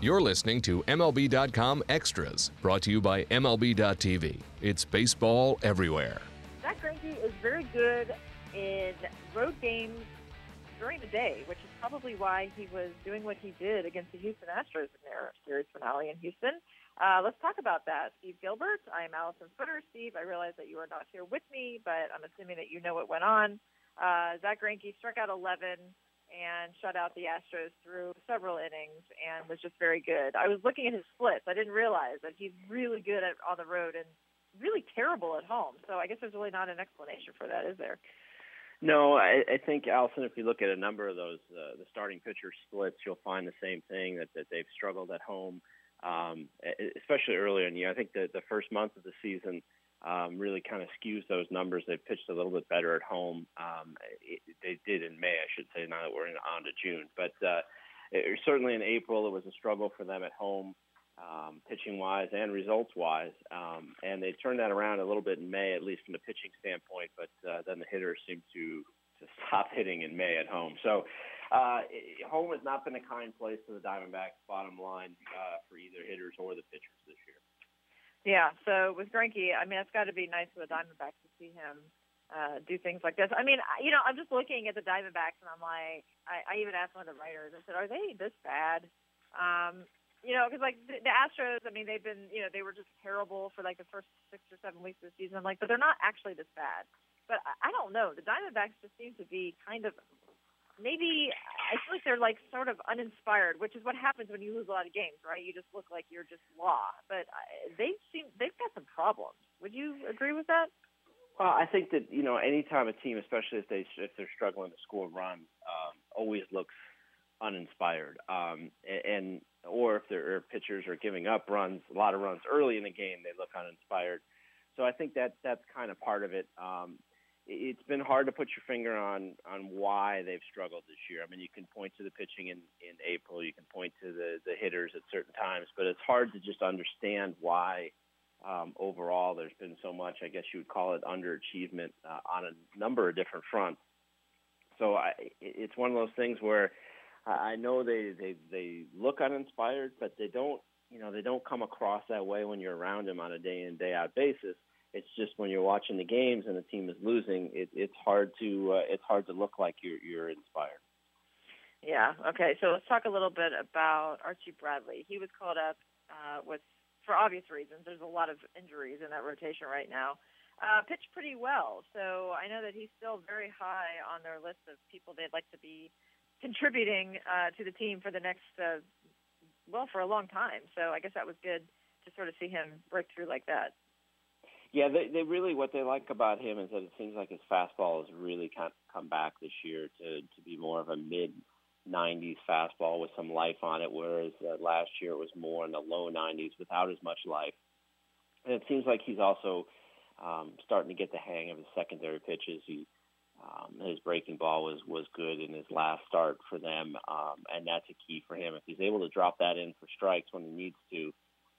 You're listening to MLB.com Extras, brought to you by MLB.tv. It's baseball everywhere. Zack Greinke is very good in road games during the day, which is probably why he was doing what he did against the Houston Astros in their series finale in Houston. Uh, let's talk about that. Steve Gilbert, I am Alyson Footer. Steve, I realize that you are not here with me, but I'm assuming that you know what went on. Uh, Zack Greinke struck out 11 and shut out the Astros through several innings and was just very good. I was looking at his splits. I didn't realize that he's really good at, on the road and really terrible at home. So I guess there's really not an explanation for that, is there? No, I, I think Alyson. If you look at a number of those, uh, the starting pitcher splits, you'll find the same thing that that they've struggled at home, um, especially early in the year. I think the the first month of the season um, really kind of skews those numbers. They pitched a little bit better at home. Um, it, they did in May, I should say. Now that we're in, on to June, but uh, it, certainly in April, it was a struggle for them at home, um, pitching wise and results wise. Um, and they turned that around a little bit in May, at least from the pitching standpoint. But uh, then the hitters seemed to to stop hitting in May at home. So. Uh, home has not been a kind place for the Diamondbacks. Bottom line uh, for either hitters or the pitchers this year. Yeah, so with Greinke, I mean, it's got to be nice for the Diamondbacks to see him uh, do things like this. I mean, you know, I'm just looking at the Diamondbacks and I'm like, I, I even asked one of the writers, I said, are they this bad? Um, you know, because like the, the Astros, I mean, they've been, you know, they were just terrible for like the first six or seven weeks of the season. I'm like, but they're not actually this bad. But I, I don't know. The Diamondbacks just seem to be kind of maybe I feel like they're like sort of uninspired, which is what happens when you lose a lot of games, right? You just look like you're just law. But uh, they seem they've got some problems. Would you agree with that? Well, I think that you know, anytime a team, especially if they if they're struggling to score runs, um, always looks uninspired. Um, and or if their pitchers are giving up runs, a lot of runs early in the game, they look uninspired. So I think that that's kind of part of it. Um, it's been hard to put your finger on on why they've struggled this year. I mean, you can point to the pitching in in April, you can point to the the hitters at certain times, but it's hard to just understand why. Um, overall, there's been so much. I guess you would call it underachievement uh, on a number of different fronts. So I, it's one of those things where I know they they they look uninspired, but they don't you know they don't come across that way when you're around them on a day in day out basis. It's just when you're watching the games and the team is losing, it, it's hard to uh, it's hard to look like you're you're inspired. Yeah. Okay. So let's talk a little bit about Archie Bradley. He was called up uh, with for obvious reasons. There's a lot of injuries in that rotation right now. Uh, pitched pretty well, so I know that he's still very high on their list of people they'd like to be contributing uh, to the team for the next uh, well for a long time. So I guess that was good to sort of see him break through like that. Yeah, they they really what they like about him is that it seems like his fastball has really kind of come back this year to to be more of a mid 90s fastball with some life on it, whereas uh, last year it was more in the low 90s without as much life. And it seems like he's also um, starting to get the hang of his secondary pitches. He um, his breaking ball was was good in his last start for them, um, and that's a key for him. If he's able to drop that in for strikes when he needs to,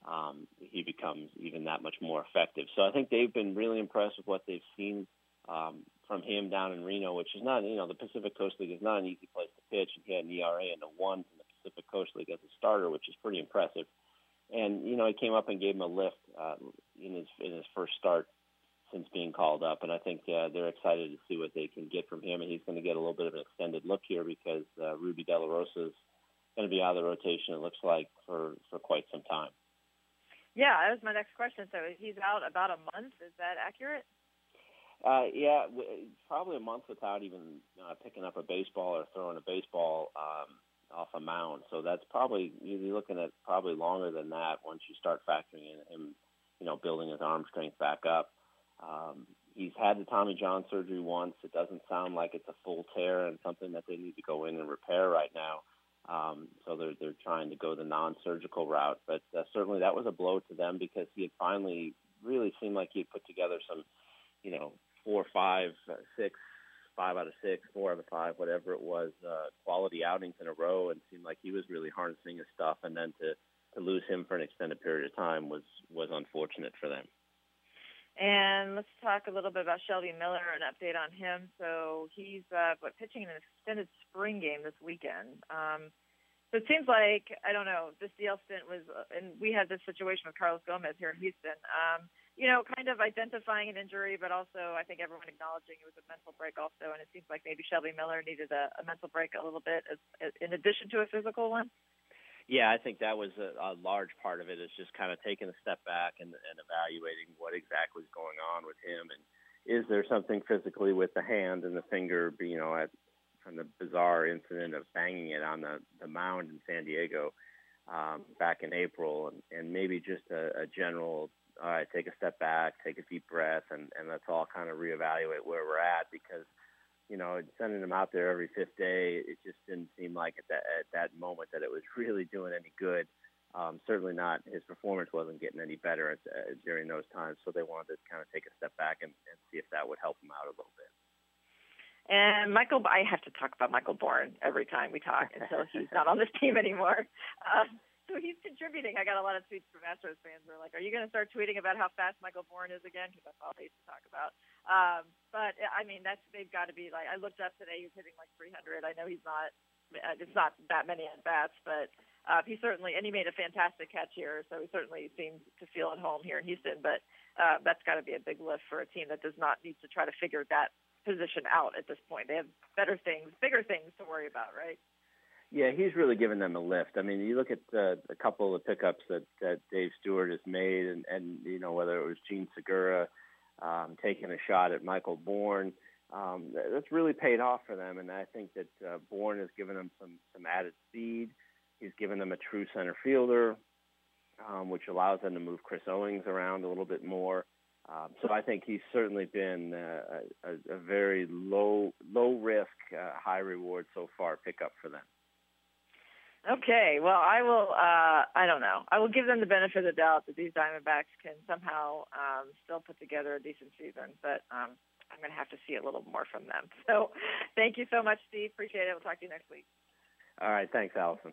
um, he becomes even that much more effective. So I think they've been really impressed with what they've seen um, from him down in Reno, which is not, you know, the Pacific Coast League is not an easy place to pitch. And he had an ERA in the ones in the Pacific Coast League as a starter, which is pretty impressive. And you know, he came up and gave him a lift uh, in his in his first start since being called up, and I think uh, they're excited to see what they can get from him. And he's going to get a little bit of an extended look here because uh, Rubby De La Rosa is going to be out of the rotation. It looks like for for quite some time. Yeah, that was my next question. So he's out about a month. Is that accurate? Uh, yeah, probably a month without even uh, picking up a baseball or throwing a baseball um, off a mound. So that's probably you're looking at probably longer than that once you start factoring in him, you know, building his arm strength back up. Um, he's had the Tommy John surgery once. It doesn't sound like it's a full tear and something that they need to go in and repair right now. Um, so they're they're trying to go the non-surgical route, but uh, certainly that was a blow to them because he had finally really seemed like he had put together some, you know, four, five, uh, six, five out of six, four out of five, whatever it was, uh, quality outings in a row, and seemed like he was really harnessing his stuff. And then to to lose him for an extended period of time was was unfortunate for them. And let's talk a little bit about Shelby Miller, an update on him. So he's uh, what pitching in an extended spring game this weekend. Um, So it seems like I don't know. This DL stint was, uh, and we had this situation with Carlos Gomez here in Houston. Um, you know, kind of identifying an injury, but also I think everyone acknowledging it was a mental break also. And it seems like maybe Shelby Miller needed a, a mental break a little bit, as, as, in addition to a physical one. Yeah, I think that was a, a large part of it. Is just kind of taking a step back and, and evaluating what exactly is going on with him, and is there something physically with the hand and the finger, you know, at from the bizarre incident of banging it on the, the mound in San Diego um, back in April, and, and maybe just a, a general, all right, take a step back, take a deep breath, and, and let's all kind of reevaluate where we're at because, you know, sending him out there every fifth day, it just didn't seem like at that, at that moment that it was really doing any good. Um, certainly not. His performance wasn't getting any better at, uh, during those times, so they wanted to kind of take a step back and, and see if that would help him out a little bit. And Michael, I have to talk about Michael Bourn every time we talk until he's not on this team anymore. Uh, so he's contributing. I got a lot of tweets from Astros fans who are like, "Are you going to start tweeting about how fast Michael Bourn is again?" Because that's all they used to talk about. Um, but I mean, that's they've got to be like. I looked up today; he's hitting like 300. I know he's not. Uh, it's not that many at bats, but uh, he certainly and he made a fantastic catch here. So he certainly seems to feel at home here in Houston. But uh, that's got to be a big lift for a team that does not need to try to figure that position out at this point. They have better things, bigger things to worry about, right? Yeah, he's really given them a lift. I mean, you look at uh, a couple of pickups that, that Dave Stewart has made, and, and you know whether it was Jean Segura um, taking a shot at Michael Bourn, um, that's really paid off for them. And I think that uh, Bourn has given them some some added speed. He's given them a true center fielder, um, which allows them to move Chris Owings around a little bit more. Um, so I think he's certainly been uh, a, a very low low risk, uh, high reward so far pickup for them. Okay, well, I will. Uh, I don't know. I will give them the benefit of the doubt that these Diamondbacks can somehow um, still put together a decent season, but um, I'm going to have to see a little more from them. So, thank you so much, Steve. Appreciate it. We'll talk to you next week. All right, thanks, Alyson.